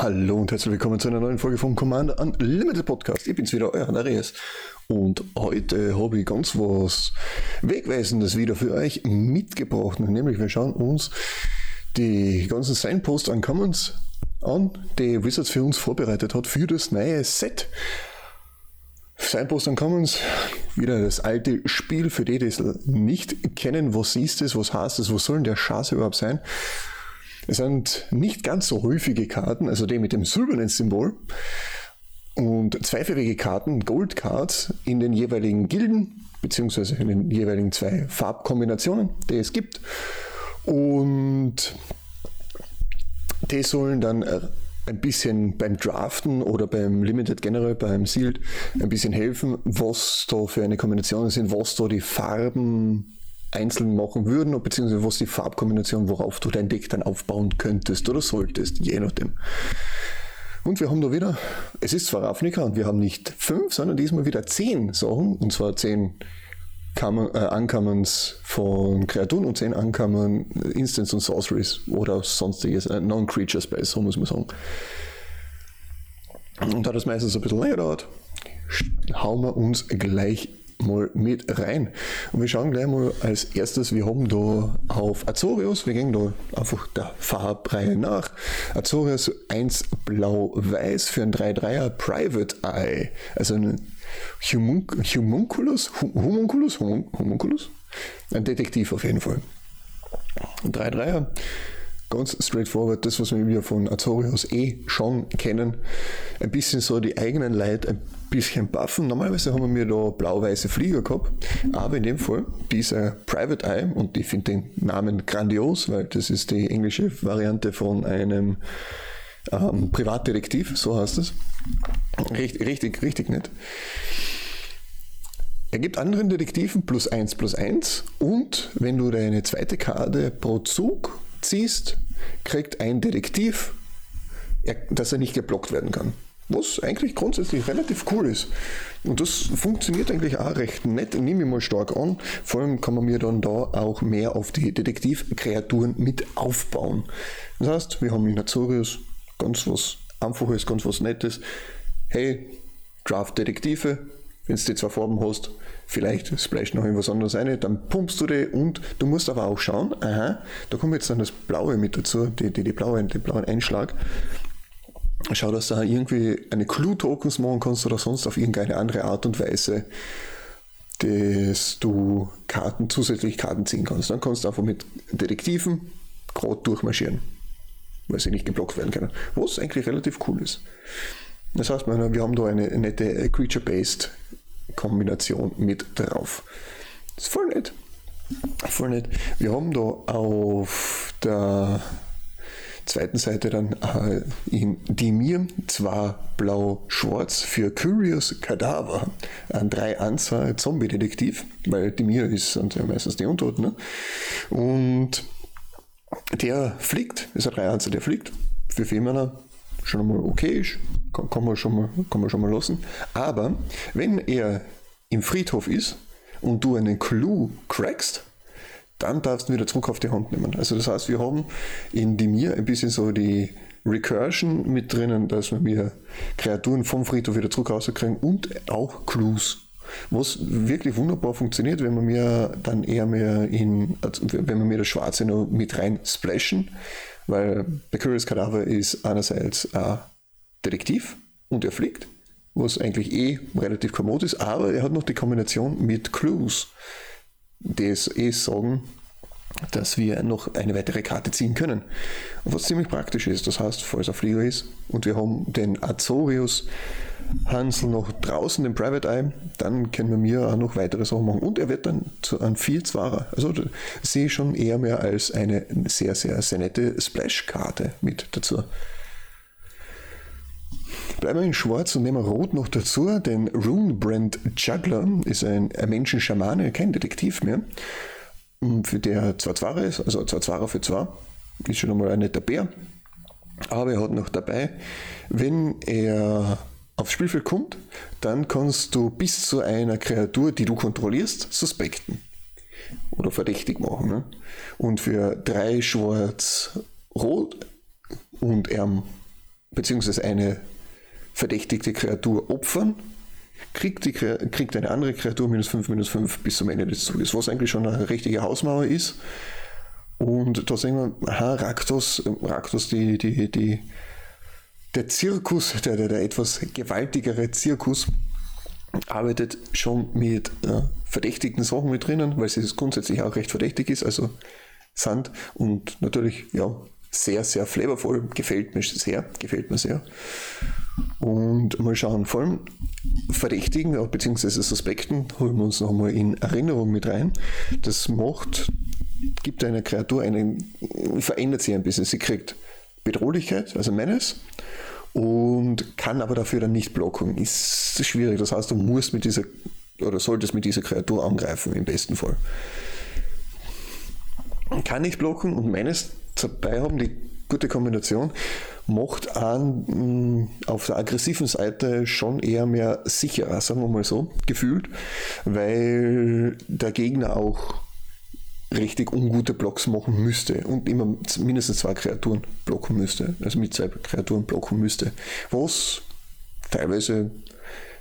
Hallo und herzlich willkommen zu einer neuen Folge vom Commander Unlimited Podcast. Ich bin's wieder, euer Andreas. Und heute habe ich ganz was Wegweisendes wieder für euch mitgebracht. Nämlich wir schauen uns die ganzen Signposts an Commons an, die Wizards für uns vorbereitet hat für das neue Set. Signpost an Commons, wieder das alte Spiel für die, die es nicht kennen. Was ist das? Was heißt das? Was soll denn der Scheiß überhaupt sein? Es sind nicht ganz so häufige Karten, also die mit dem silbernen Symbol und zweifarbige Karten, Gold Cards, in den jeweiligen Gilden, beziehungsweise in den jeweiligen zwei Farbkombinationen, die es gibt. Und die sollen dann äh, ein bisschen beim Draften oder beim Limited generell, beim Sealed, ein bisschen helfen, was da für eine Kombination sind, was da die Farben einzeln machen würden, beziehungsweise was die Farbkombination, worauf du dein Deck dann aufbauen könntest oder solltest, je nachdem. Und wir haben da wieder, es ist zwar Ravnica und wir haben nicht fünf, sondern diesmal wieder zehn Sachen, und zwar zehn Kammern, äh, von Kreaturen und zehn Uncommon Instants und Sorceries oder sonstiges, äh, Non-Creature Space, so muss man sagen. Und da das meistens ein bisschen länger dauert, hauen wir uns gleich mal mit rein. Und wir schauen gleich mal als erstes, wir haben da auf Azorius, wir gehen da einfach der Farbreihe nach. Azorius 1 blau-weiß für ein 3-3er Private Eye. Also ein Humunculus, Humunculus, Humunculus? Ein Detektiv auf jeden Fall. Ein 3-3er ganz straightforward, das, was wir von Azorius eh schon kennen. Ein bisschen so die eigenen Leute ein bisschen buffen. Normalerweise haben wir da blau-weiße Flieger gehabt, aber in dem Fall dieser Private Eye, und ich finde den Namen grandios, weil das ist die englische Variante von einem ähm, Privatdetektiv, so heißt es. Richtig, richtig, richtig nett. Er gibt anderen Detektiven plus 1 plus 1 und wenn du deine zweite Karte pro Zug ziehst, kriegt ein Detektiv, dass er nicht geblockt werden kann. Was eigentlich grundsätzlich relativ cool ist. Und das funktioniert eigentlich auch recht nett, nehme ich mal stark an. Vor allem kann man mir dann da auch mehr auf die Detektivkreaturen mit aufbauen. Das heißt, wir haben in Azorius ganz was Einfaches, ganz was Nettes. Hey, Draft Detektive, wenn du die zwei Farben hast, vielleicht splash noch irgendwas anderes rein, dann pumpst du die und du musst aber auch schauen, aha, da kommt jetzt dann das Blaue mit dazu, die, die, die blaue, den blauen Einschlag. Schau, dass du da irgendwie eine Clue-Tokens machen kannst oder sonst auf irgendeine andere Art und Weise, dass du Karten, zusätzlich Karten ziehen kannst. Dann kannst du einfach mit Detektiven gerade durchmarschieren, weil sie nicht geblockt werden können. Was eigentlich relativ cool ist. Das heißt, wir haben da eine nette Creature-Based Kombination mit drauf. Das ist voll nett. Voll nett. Wir haben da auf der zweiten Seite dann äh, in Dimir zwar blau-schwarz für Curious Cadaver, ein 3 Anzahl Zombie-Detektiv, weil Dimir ist und ja meistens die Untoten. Ne? Und der fliegt, ist ein 3 Anzahl, der fliegt für vier schon mal okay ist, kann, kann, man schon mal, kann man schon mal lassen. Aber wenn er im Friedhof ist und du einen Clou crackst, dann darfst du wieder zurück auf die Hand nehmen. Also das heißt, wir haben in die Mir ein bisschen so die Recursion mit drinnen, dass wir mir Kreaturen vom Friedhof wieder zurück rauskriegen und auch Clues. Was wirklich wunderbar funktioniert, wenn wir mir dann eher mehr in, also wenn wir mir das Schwarze noch mit rein splashen, weil der Curious Cadaver ist einerseits ein Detektiv und er fliegt, was eigentlich eh relativ kommod ist, aber er hat noch die Kombination mit Clues, die es eh sagen, dass wir noch eine weitere Karte ziehen können. Was ziemlich praktisch ist, das heißt, falls er Flieger ist und wir haben den Azorius Hansel noch draußen, den Private Eye, dann können wir mir auch noch weitere Sachen machen. Und er wird dann zu einem 4 2 Also sehe ich schon eher mehr als eine sehr, sehr, sehr nette Splash-Karte mit dazu. Bleiben wir in Schwarz und nehmen Rot noch dazu, denn Runebrand Juggler ist ein, ein Menschenschamane, kein Detektiv mehr, für der zwar Zwarer ist, also zwar Zwarer für zwar, ist schon einmal ein netter Bär, aber er hat noch dabei, wenn er aufs Spielfeld kommt, dann kannst du bis zu einer Kreatur, die du kontrollierst, suspekten oder verdächtig machen. Ne? Und für drei schwarz-rot und er beziehungsweise eine verdächtigte Kreatur opfern, kriegt, die, kriegt eine andere Kreatur minus 5, minus 5 bis zum Ende des Zuges, was eigentlich schon eine richtige Hausmauer ist. Und da sehen wir, aha, Raktos, Raktos die, die, die, der Zirkus, der, der, der etwas gewaltigere Zirkus, arbeitet schon mit äh, verdächtigen Sachen mit drinnen, weil es grundsätzlich auch recht verdächtig ist, also Sand und natürlich, ja, sehr, sehr flavorvoll, gefällt mir sehr, gefällt mir sehr. Und mal schauen, vor allem Verdächtigen bzw. Suspekten holen wir uns nochmal in Erinnerung mit rein. Das macht, gibt einer Kreatur einen, verändert sie ein bisschen. Sie kriegt Bedrohlichkeit, also Menace, und kann aber dafür dann nicht blocken. Ist schwierig. Das heißt, du musst mit dieser oder solltest mit dieser Kreatur angreifen, im besten Fall. Kann nicht blocken und Menace dabei haben, die gute Kombination, macht an mm, auf der aggressiven Seite schon eher mehr sicherer, sagen wir mal so, gefühlt, weil der Gegner auch richtig ungute Blocks machen müsste und immer mindestens zwei Kreaturen blocken müsste, also mit zwei Kreaturen blocken müsste, was teilweise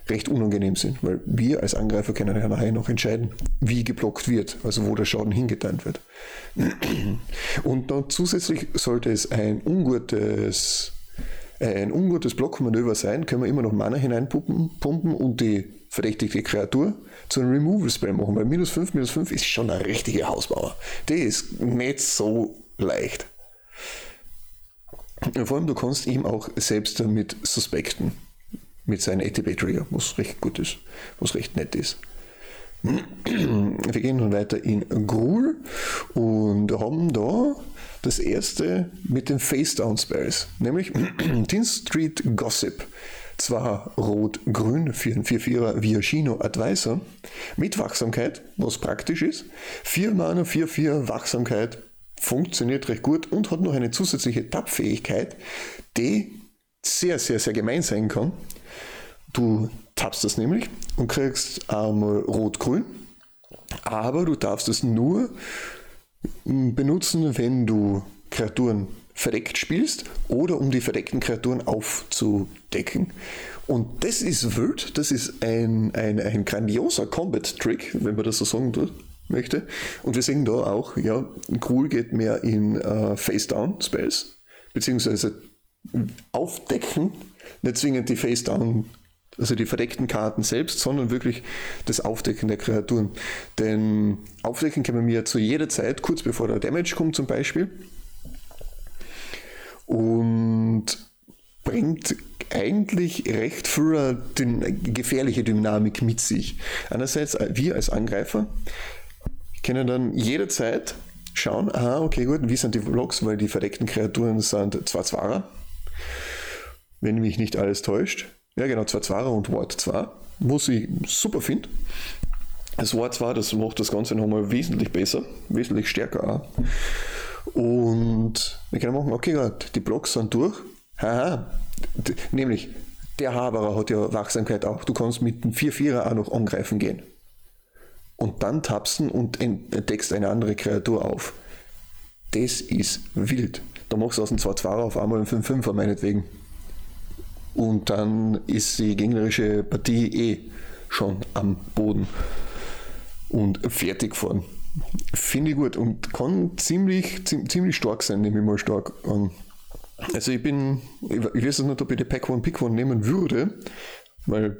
recht unangenehm sind, weil wir als Angreifer können ja nachher noch entscheiden, wie geblockt wird, also wo der Schaden hingeteilt wird. Und dann zusätzlich sollte es ein ungutes, ein ungutes Blockmanöver sein, können wir immer noch Mana hineinpumpen pumpen und die verdächtige Kreatur zu einem Removal-Spell machen, weil minus 5, minus 5 ist schon eine richtige Hausbauer. Die ist nicht so leicht. vor allem, du kannst ihm auch selbst damit suspekten mit seinem ATB-Trigger, was recht gut ist, was recht nett ist. Wir gehen nun weiter in Gruul und haben da das erste mit den Face-Down-Spells, nämlich Tin Street Gossip. Zwar rot-grün für ein 4-4er Viashino Advisor mit Wachsamkeit, was praktisch ist. 4 Mana, 4-4 Wachsamkeit funktioniert recht gut und hat noch eine zusätzliche Tab-Fähigkeit, die sehr, sehr, sehr gemein sein kann. Du tappst das nämlich und kriegst einmal rot-grün, aber du darfst es nur benutzen, wenn du Kreaturen verdeckt spielst oder um die verdeckten Kreaturen aufzudecken. Und das ist wild, das ist ein, ein, ein grandioser Combat-Trick, wenn man das so sagen möchte. Und wir sehen da auch, ja, Cool geht mehr in uh, Face-Down-Spells, beziehungsweise aufdecken, nicht zwingend die Face-Down also die verdeckten Karten selbst, sondern wirklich das Aufdecken der Kreaturen. Denn Aufdecken kann man mir zu jeder Zeit, kurz bevor der Damage kommt zum Beispiel, und bringt eigentlich recht früher gefährliche Dynamik mit sich. Einerseits, wir als Angreifer können dann jederzeit schauen, aha, okay, gut, wie sind die Vlogs, weil die verdeckten Kreaturen sind zwar Zwarer, wenn mich nicht alles täuscht, ja, genau, 2-2 und Ward 2, was ich super finde. Das Ward 2, das macht das Ganze nochmal wesentlich besser, wesentlich stärker auch. Und wir können machen, okay, gut, die Blocks sind durch. Haha, nämlich der Haberer hat ja Wachsamkeit auch. Du kannst mit dem 4-4er auch noch angreifen gehen. Und dann tapsen und entdeckst eine andere Kreatur auf. Das ist wild. Da machst du aus dem 2-2er auf einmal einen 5-5er meinetwegen und dann ist die gegnerische Partie eh schon am Boden und fertig geworden. Finde ich gut und kann ziemlich, ziemlich stark sein, nehme ich mal stark an. Also ich bin, ich weiß nicht, ob ich die Pack One Pick One nehmen würde, weil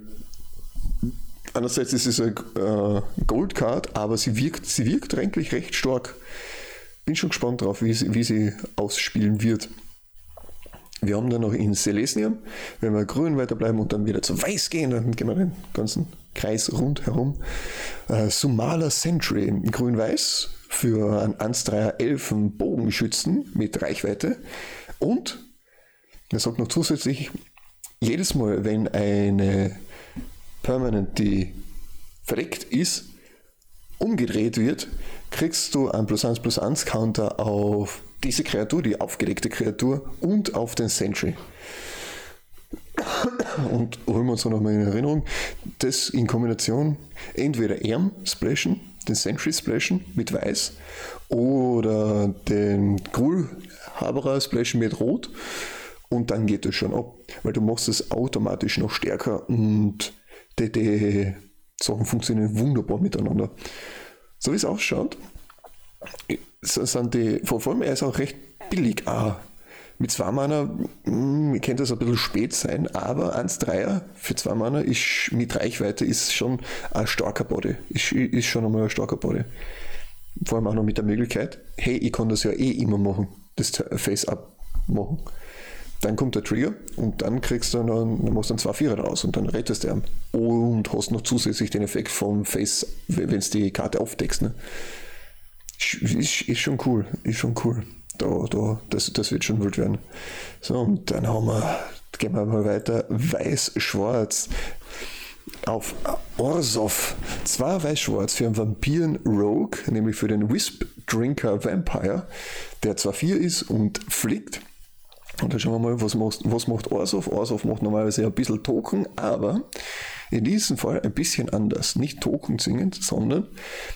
einerseits ist es eine äh, Gold Card, aber sie wirkt, sie wirkt eigentlich recht stark. Bin schon gespannt drauf, wie sie, wie sie ausspielen wird. Wir haben dann noch in Selesnium, wenn wir grün weiterbleiben und dann wieder zu weiß gehen, dann gehen wir den ganzen Kreis rundherum. Äh, Sumala Sentry, grün-weiß für einen 1-3er Elfen Bogenschützen mit Reichweite. Und er sagt noch zusätzlich, jedes Mal, wenn eine Permanent, die verdeckt ist, umgedreht wird, kriegst du einen plus 1 plus 1 Counter auf diese Kreatur, die aufgedeckte Kreatur und auf den Sentry. Und holen wir uns noch mal in Erinnerung, das in Kombination entweder Erm splashen, den Sentry splashen mit Weiß oder den Grul Haberer splashen mit Rot Und dann geht es schon ab, weil du machst es automatisch noch stärker und die, die Sachen funktionieren wunderbar miteinander. So wie es ausschaut, sind die, vor allem er ist auch recht billig auch. Mit zwei Mana hm, könnte das ein bisschen spät sein, aber 1-3er für zwei Mana ist mit Reichweite ist schon ein starker Body. Ist, ist schon einmal ein starker Body. Vor allem auch noch mit der Möglichkeit, hey, ich kann das ja eh immer machen, das Face-Up machen. Dann kommt der Trigger und dann kriegst du noch, dann machst du dann zwei Vierer raus und dann rettest du ihn. Und hast noch zusätzlich den Effekt vom Face, wenn du die Karte aufdeckst. Ne? Ist, ist schon cool, ist schon cool. Da, da, das, das wird schon wild werden. So, und dann haben wir, gehen wir mal weiter. Weiß-Schwarz auf Orsov. Zwar weiß-schwarz für einen Vampiren Rogue, nämlich für den Wisp Drinker Vampire, der zwar 4 ist und fliegt. Und dann schauen wir mal, was macht, was macht Orsov. Orsov macht normalerweise ein bisschen Token, aber in diesem Fall ein bisschen anders. Nicht Token singend, sondern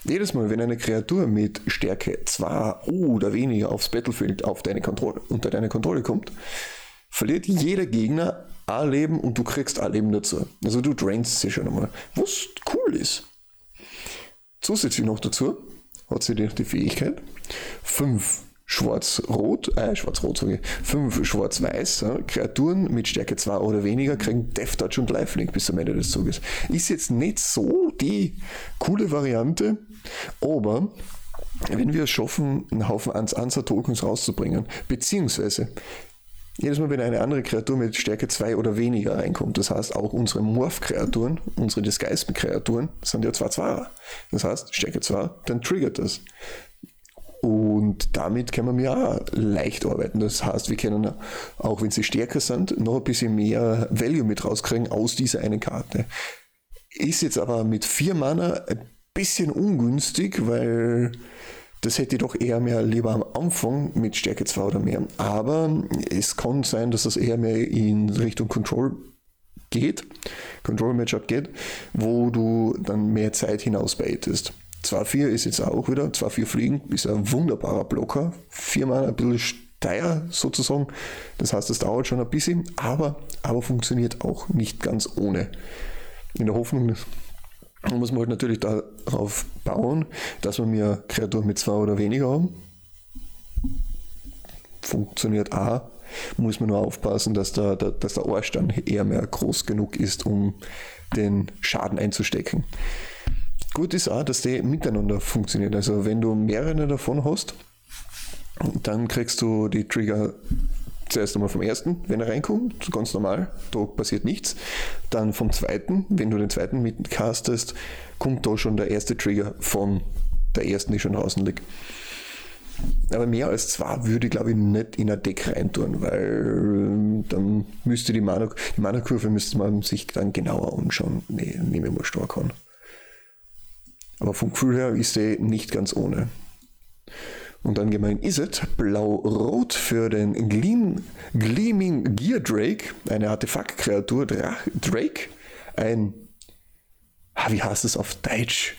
jedes Mal, wenn eine Kreatur mit Stärke 2 oder weniger aufs Battlefield auf deine Kontrolle, unter deine Kontrolle kommt, verliert jeder Gegner A-Leben und du kriegst A-Leben dazu. Also du drainst sie schon einmal. Was cool ist. Zusätzlich noch dazu hat sie die Fähigkeit, 5 Schwarz-Rot, äh, Schwarz-Rot sage ich, 5 Schwarz-Weiß, ja, Kreaturen mit Stärke 2 oder weniger kriegen Death Touch und Lifelink bis zum Ende des Zuges. Ist jetzt nicht so die coole Variante, aber wenn wir es schaffen, einen Haufen Answer-Tokens rauszubringen, beziehungsweise jedes Mal, wenn eine andere Kreatur mit Stärke 2 oder weniger reinkommt, das heißt auch unsere Morph-Kreaturen, unsere Disguise-Kreaturen, sind ja 2 2 Das heißt, Stärke 2, dann triggert das. Und damit können wir ja leicht arbeiten. Das heißt, wir können, auch wenn sie stärker sind, noch ein bisschen mehr Value mit rauskriegen aus dieser einen Karte. Ist jetzt aber mit vier Mana ein bisschen ungünstig, weil das hätte ich doch eher mehr lieber am Anfang mit Stärke 2 oder mehr. Aber es kann sein, dass das eher mehr in Richtung Control geht, Control Matchup geht, wo du dann mehr Zeit hinaus beitest. 2-4 ist jetzt auch wieder, 2-4 Fliegen ist ein wunderbarer Blocker. Viermal ein bisschen steier sozusagen. Das heißt, es dauert schon ein bisschen, aber, aber funktioniert auch nicht ganz ohne. In der Hoffnung, da muss man halt natürlich darauf bauen, dass wir mehr Kreaturen mit zwei oder weniger haben. Funktioniert auch. Muss man nur aufpassen, dass der, der, dass der Arsch dann eher mehr groß genug ist, um den Schaden einzustecken. Gut ist auch, dass die miteinander funktionieren. Also wenn du mehrere davon hast, dann kriegst du die Trigger zuerst einmal vom ersten, wenn er reinkommt, ganz normal, da passiert nichts. Dann vom zweiten, wenn du den zweiten mitcastest, kommt da schon der erste Trigger von der ersten, die schon draußen liegt. Aber mehr als zwei würde ich glaube ich nicht in ein Deck reintun, weil dann müsste die Mana, die Mana-Kurve müsste man sich dann genauer anschauen. Nee, nehme ich mal stark an. Aber vom Gefühl her ist sie nicht ganz ohne. Und dann gemein ist es blau-rot für den Gleam, Gleaming Gear Drake, eine Artefakt-Kreatur, Drake, ein, ah, wie heißt es auf Deutsch?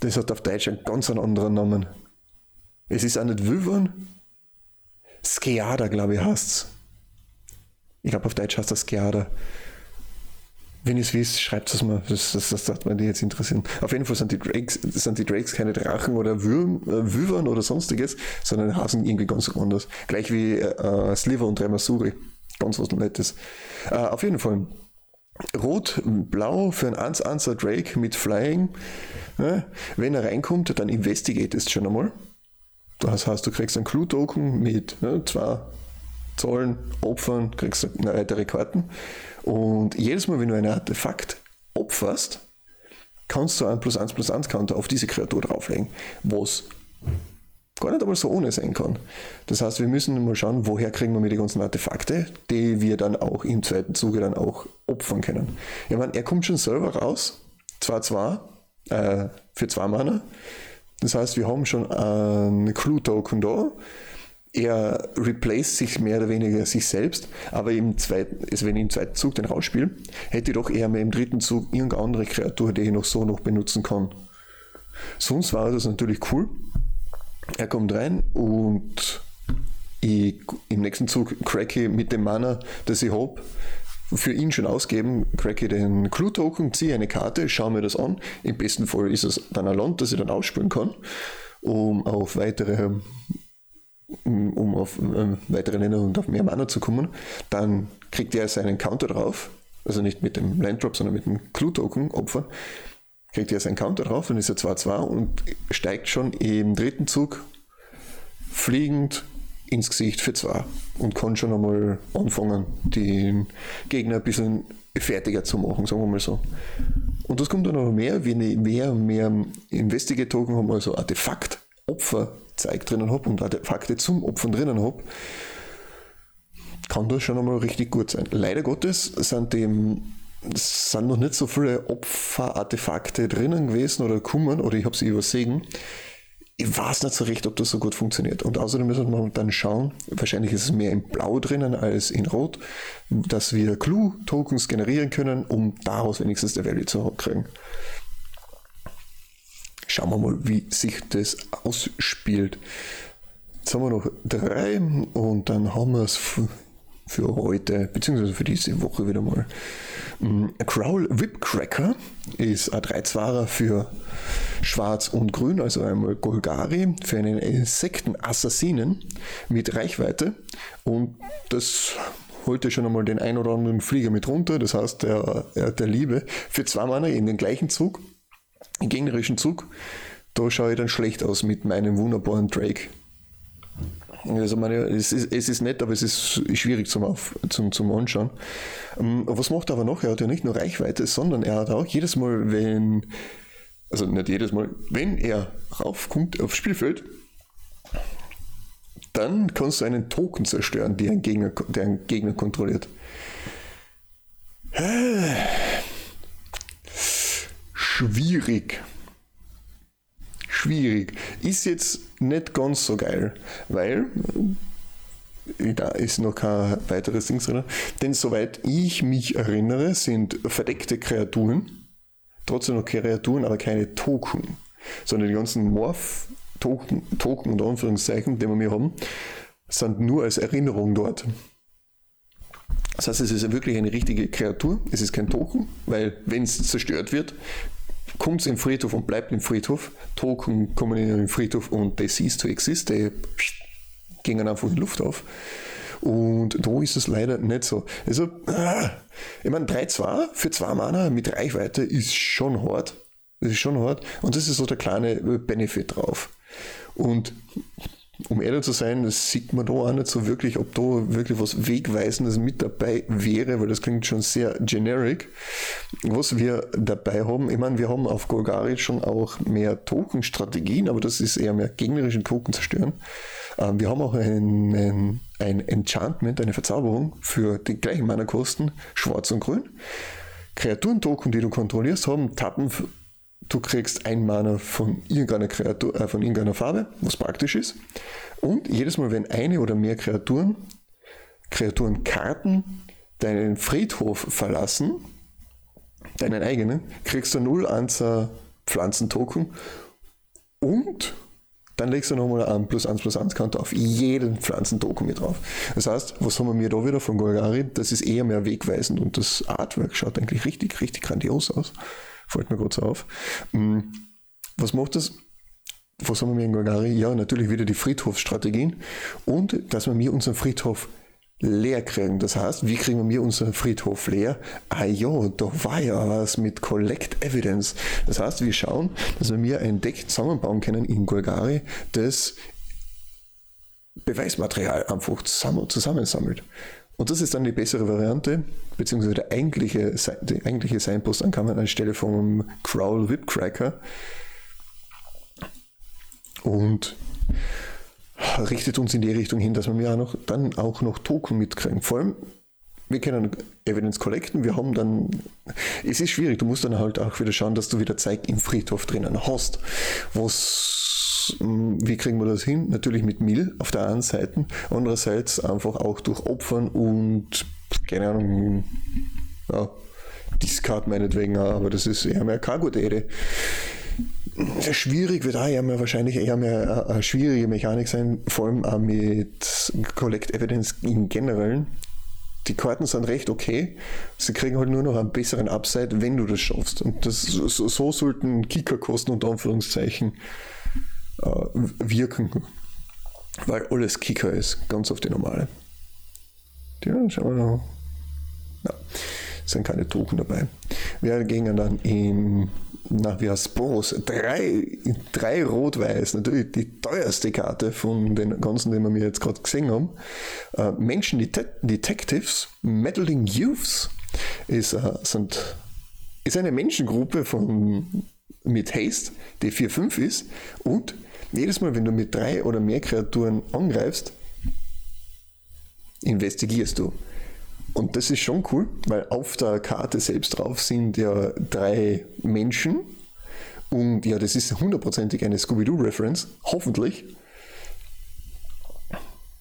Das hat auf Deutsch einen ganz anderen Namen. Es ist auch nicht Wyvern. Skeada, glaube ich, heißt es. Ich glaube, auf Deutsch heißt das Skeada. Wenn ihr es wisst, schreibt es mal. Das, das, das hat mich jetzt interessieren. Auf jeden Fall sind die Drakes, sind die Drakes keine Drachen oder Würm, äh, Wyvern oder sonstiges, sondern hasen irgendwie ganz anders. Gleich wie äh, Sliver und Remasuri. Ganz was Nettes. Äh, auf jeden Fall. Rot-Blau für ein 1-1er Drake mit Flying. Ja, wenn er reinkommt, dann investigate es schon einmal. Das heißt, du kriegst einen Clue-Token mit ja, zwei Zahlen, Opfern, kriegst weitere Karten. Und jedes Mal, wenn du ein Artefakt opferst, kannst du einen plus 1 plus 1 Counter auf diese Kreatur drauflegen, was gar nicht einmal so ohne sein kann. Das heißt, wir müssen mal schauen, woher kriegen wir mit die ganzen Artefakte, die wir dann auch im zweiten Zuge dann auch opfern können. Ich meine, er kommt schon selber raus, 2-2 äh, für 2 Mana. Das heißt, wir haben schon einen Clue-Token da er replaced sich mehr oder weniger sich selbst, aber im zweiten, also wenn ich im zweiten Zug den rausspiele, hätte ich doch eher mehr im dritten Zug irgendeine andere Kreatur, die ich noch so noch benutzen kann. Sonst war das natürlich cool. Er kommt rein und ich im nächsten Zug cracky mit dem Mana, das ich habe, für ihn schon ausgeben, cracky den Clue-Token, ziehe eine Karte, schaue mir das an. Im besten Fall ist es dann ein Land, das ich dann ausspielen kann, um auf weitere um auf äh, weitere Länder und auf mehr Mana zu kommen. Dann kriegt er seinen Counter drauf, also nicht mit dem Landdrop, sondern mit dem Clue-Token-Opfer. Kriegt er seinen Counter drauf, dann ist er 2-2 und steigt schon im dritten Zug fliegend ins Gesicht für zwei und kann schon einmal anfangen, den Gegner ein bisschen fertiger zu machen, sagen wir mal so. Und das kommt dann noch mehr, wenn ich mehr und mehr Investigate-Token haben, also Artefakt, Opferzeug drinnen habe und Artefakte zum Opfern drinnen habe, kann das schon einmal richtig gut sein. Leider Gottes sind dem sind noch nicht so viele Opferartefakte drinnen gewesen oder kommen oder ich habe sie übersehen ich weiß nicht so recht, ob das so gut funktioniert. Und außerdem müssen wir dann schauen, wahrscheinlich ist es mehr in Blau drinnen als in Rot, dass wir Clue-Tokens generieren können, um daraus wenigstens der Value zu kriegen. Schauen wir mal, wie sich das ausspielt. Jetzt haben wir noch drei und dann haben wir es für heute, beziehungsweise für diese Woche wieder mal. Mm, Crowl Whip Cracker ist ein 3 für Schwarz und Grün, also einmal Golgari für einen Insektenassassinen mit Reichweite. Und das holte schon einmal den ein oder anderen Flieger mit runter. Das heißt, der, der Liebe für zwei Mana in den gleichen Zug, gegnerischen Zug. Da schaue ich dann schlecht aus mit meinem wunderbaren Drake. Also meine, es ist, es ist nett, aber es ist schwierig zum, Auf, zum, zum Anschauen. Ähm, was macht er aber noch? Er hat ja nicht nur Reichweite, sondern er hat auch jedes Mal, wenn, also nicht jedes Mal, wenn er raufkommt aufs Spielfeld, dann kannst du einen Token zerstören, der einen Gegner, der einen Gegner kontrolliert. Schwierig schwierig. Ist jetzt nicht ganz so geil, weil da ist noch kein weiteres Ding drin. Denn soweit ich mich erinnere, sind verdeckte Kreaturen, trotzdem noch Kreaturen, aber keine Token, sondern die ganzen Morph-Token, Token und Anführungszeichen, die wir haben, sind nur als Erinnerung dort. Das heißt, es ist wirklich eine richtige Kreatur, es ist kein Token, weil wenn es zerstört wird, kommt im Friedhof und bleibt im Friedhof. Token kommen in den Friedhof und they cease to exist, die gehen einfach in die Luft auf. Und da ist es leider nicht so. Also, ah, ich meine, 3-2 für 2 Mana mit Reichweite ist schon hart. Das ist schon hart. Und das ist so der kleine Benefit drauf. Und um ehrlich zu sein, das sieht man da auch nicht so wirklich, ob da wirklich was Wegweisendes mit dabei wäre, weil das klingt schon sehr generic. Was wir dabei haben, ich meine, wir haben auf Golgari schon auch mehr Token-Strategien, aber das ist eher mehr gegnerischen Token zerstören. Ähm, wir haben auch ein, ein, ein Enchantment, eine Verzauberung für die gleichen Mana-Kosten, schwarz und grün. Kreaturen-Token, die du kontrollierst, haben Tappen du kriegst ein Mana von irgendeiner Kreatur, äh, von irgendeiner Farbe, was praktisch ist. Und jedes Mal, wenn eine oder mehr Kreaturen, Kreaturenkarten deinen Friedhof verlassen, deinen eigenen, kriegst du 0 Anzahl Pflanzentoken und dann legst du nochmal ein plus 1 plus 1 Counter auf jeden Pflanzentoken mit drauf. Das heißt, was haben wir da wieder von Golgari? Das ist eher mehr wegweisend und das Artwork schaut eigentlich richtig, richtig grandios aus. Fällt mir gerade so auf. Mm, was macht das? Was haben wir in Golgari? Ja, natürlich wieder die Friedhofsstrategien und dass wir mir unseren Friedhof leer kriegen. Das heißt, wie kriegen wir unseren Friedhof leer? Ah ja, da war ja was mit Collect Evidence. Das heißt, wir schauen, dass wir mir ein Deck zusammenbauen können in Golgari, das Beweismaterial einfach zusammensammelt. Und das ist dann die bessere Variante, beziehungsweise der eigentliche, die eigentliche Signpost dann kann man anstelle vom Crowl Whip Cracker und richtet uns in die Richtung hin, dass wir ja noch, dann auch noch Token mitkriegen. Vor allem, wir können Evidence collecten, wir haben dann, es ist schwierig, du musst dann halt auch wieder schauen, dass du wieder Zeug im Friedhof drinnen hast, was wie kriegen wir das hin? Natürlich mit Mill auf der einen Seite, andererseits einfach auch durch Opfern und keine Ahnung, ja, Discard meinetwegen, aber das ist eher mehr Cargo-Dere. schwierig wird auch eher mehr, wahrscheinlich eher mehr eine, schwierige Mechanik sein, vor allem auch mit Collect Evidence in generell. Die Karten sind recht okay. Sie kriegen halt nur noch einen besseren Upside, wenn du das schaffst. Und das, so, so sollten Kickerkosten unter Anführungszeichen äh, wirken. Weil alles Kicker ist, ganz auf die normale. Ja, schauen wir mal. Ja, sind keine Token dabei. Wir gingen dann in na, wie heißt Boros? Drei, drei Rot-Weiß, natürlich die teuerste Karte von den ganzen, die wir mir jetzt gerade gesehen haben. Äh, Menschen Det Detectives, Meddling Youths ist, äh, sind, ist eine Menschengruppe von, mit Haste, die 4-5 ist und jedes Mal, wenn du mit drei oder mehr Kreaturen angreifst, investigierst du. Und das ist schon cool, weil auf der Karte selbst drauf sind ja drei Menschen. Und ja, das ist hundertprozentig eine Scooby-Doo-Reference, hoffentlich.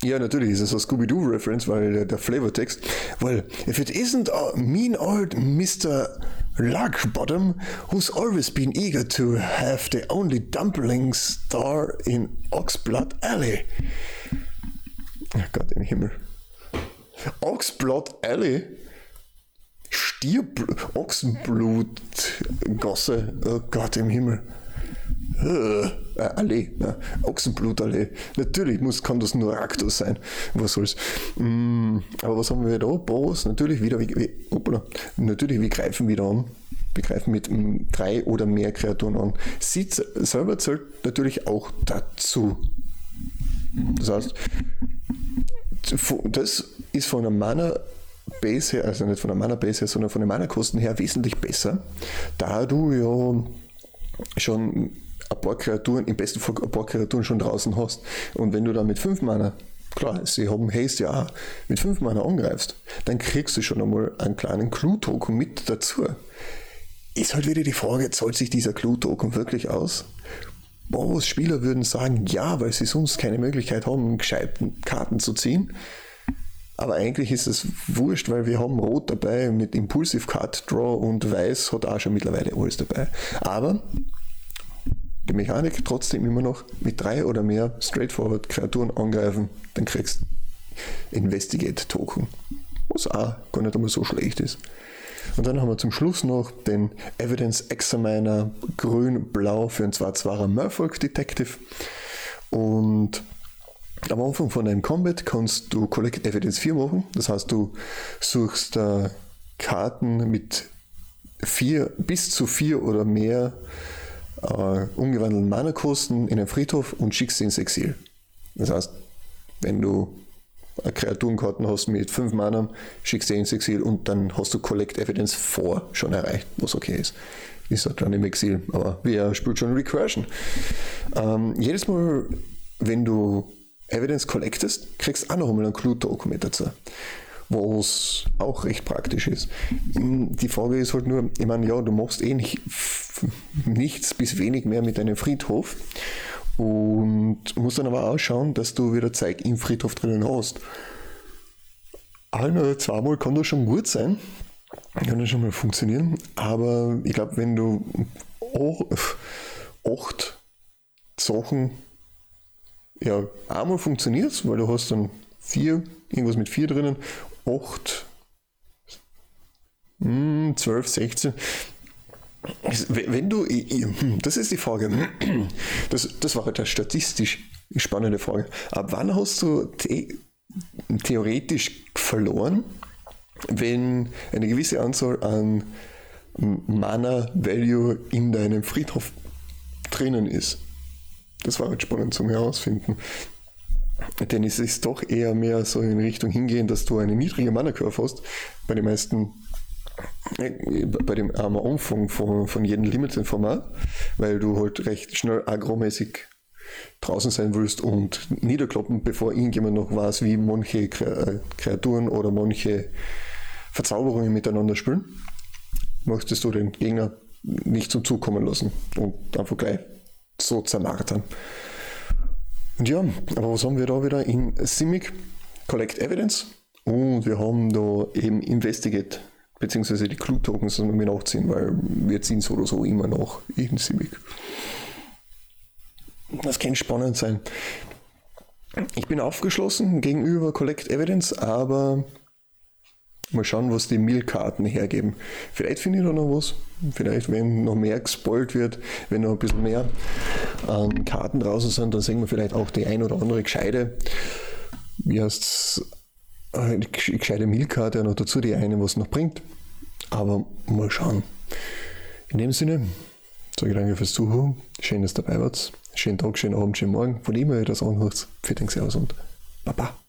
Ja, natürlich ist es eine Scooby-Doo-Reference, weil der, der Flavortext, weil if it isn't a mean old Mr. Lugbottom, who's always been eager to have the only dumpling star in Oxblood Alley. Ach Gott im Himmel. Oxblood Alley. Stierbl Ochsenblutgasse. Oh Gott im Himmel. Äh, Allee, ja. Ochsenblutallee. Natürlich muss, kann das nur Raktus sein. Was soll's. Mm, aber was haben wir da? Boss, natürlich wieder, wie, wie, hoppla, natürlich, wir greifen wieder an. Wir greifen mit m, drei oder mehr Kreaturen an. Sie selber zählt natürlich auch dazu. Das heißt, das ist von der Mana Base her, also nicht von der Mana Base her, sondern von den Mana-Kosten her wesentlich besser, da du ja schon ein paar Kreaturen, im besten Fall ein paar Kreaturen schon draußen hast. Und wenn du dann mit 5 Mana, klar, sie haben Haste ja auch, mit 5 Mana angreifst, dann kriegst du schon einmal einen kleinen Clue-Token mit dazu. Ist halt wieder die Frage, zahlt sich dieser Clue-Token wirklich aus? Boros Spieler würden sagen, ja, weil sie sonst keine Möglichkeit haben, gescheiten Karten zu ziehen. Aber eigentlich ist es wurscht, weil wir haben Rot dabei mit Impulsive Card Draw und Weiß hat auch schon mittlerweile alles dabei. Aber die Mechanik trotzdem immer noch mit drei oder mehr Straightforward Kreaturen angreifen, dann kriegst Investigate Token. Was auch gar nicht einmal so schlecht ist. Und dann haben wir zum Schluss noch den Evidence Examiner grün-blau für einen 2-2er Merfolk Detective. Und am Anfang von einem Combat kannst du Collect Evidence 4 machen. Das heißt, du suchst äh, Karten mit vier, bis zu vier oder mehr äh, umgewandelten Mana-Kosten in einen Friedhof und schickst sie ins Exil. Das heißt, wenn du Kreaturenkarten hast mit 5 Mana, schickst du ins Exil und dann hast du Collect Evidence 4 schon erreicht, was okay ist. Ist halt dann im Exil, aber wer spielt schon Recursion? Ähm, jedes Mal, wenn du Evidence collectest, kriegst du auch noch einmal einen Clue-Token mit dazu. Was auch recht praktisch ist. Die Frage ist halt nur, ich meine, ja, du machst eh nicht, nichts bis wenig mehr mit deinem Friedhof und musst dann aber auch schauen, dass du wieder Zeug im Friedhof drinnen hast. Ein oder zweimal kann das schon gut sein, kann das schon mal funktionieren, aber ich glaube, wenn du acht Sachen ja, einmal funktioniert es, weil du hast dann vier, irgendwas mit vier drinnen, acht, mh, 12, 16. Wenn du, hm, das ist die Frage, das, das war halt eine statistisch spannende Frage. Ab wann hast du the theoretisch verloren, wenn eine gewisse Anzahl an Mana Value in deinem Friedhof drinnen ist? Das war halt spannend zum Herausfinden. Denn es ist doch eher mehr so in Richtung hingehen, dass du eine niedrige Mana-Curve hast. Bei den meisten, äh, bei dem am Umfang von, von jedem Limited-Format, weil du halt recht schnell agromäßig draußen sein willst und niederkloppen, bevor irgendjemand noch weiß, wie manche äh, Kreaturen oder manche Verzauberungen miteinander spielen, möchtest du den Gegner nicht zum Zug kommen lassen und einfach gleich so zermartern. Und ja, aber was haben wir da wieder in Simic? Collect Evidence und wir haben da eben Investigate beziehungsweise die Clue-Tokens sollen wir nachziehen, weil wir ziehen so oder so immer noch in Civic. Das kann spannend sein. Ich bin aufgeschlossen gegenüber Collect Evidence, aber mal schauen, was die Mill-Karten hergeben. Vielleicht finde ich da noch was. Vielleicht, wenn noch mehr gespoilt wird, wenn noch ein bisschen mehr ähm, Karten draußen sind, dann sehen wir vielleicht auch die ein oder andere gescheite, wie heißt es, äh, gescheite Mill-Karte noch dazu, die eine, was noch bringt. Aber mal schauen. In dem Sinne, sage ich danke fürs Zuhören. Schön, dass ihr dabei wart. Schönen Tag, schönen Abend, schönen Morgen. Von immer ihr das anhört. Den Servus und Baba.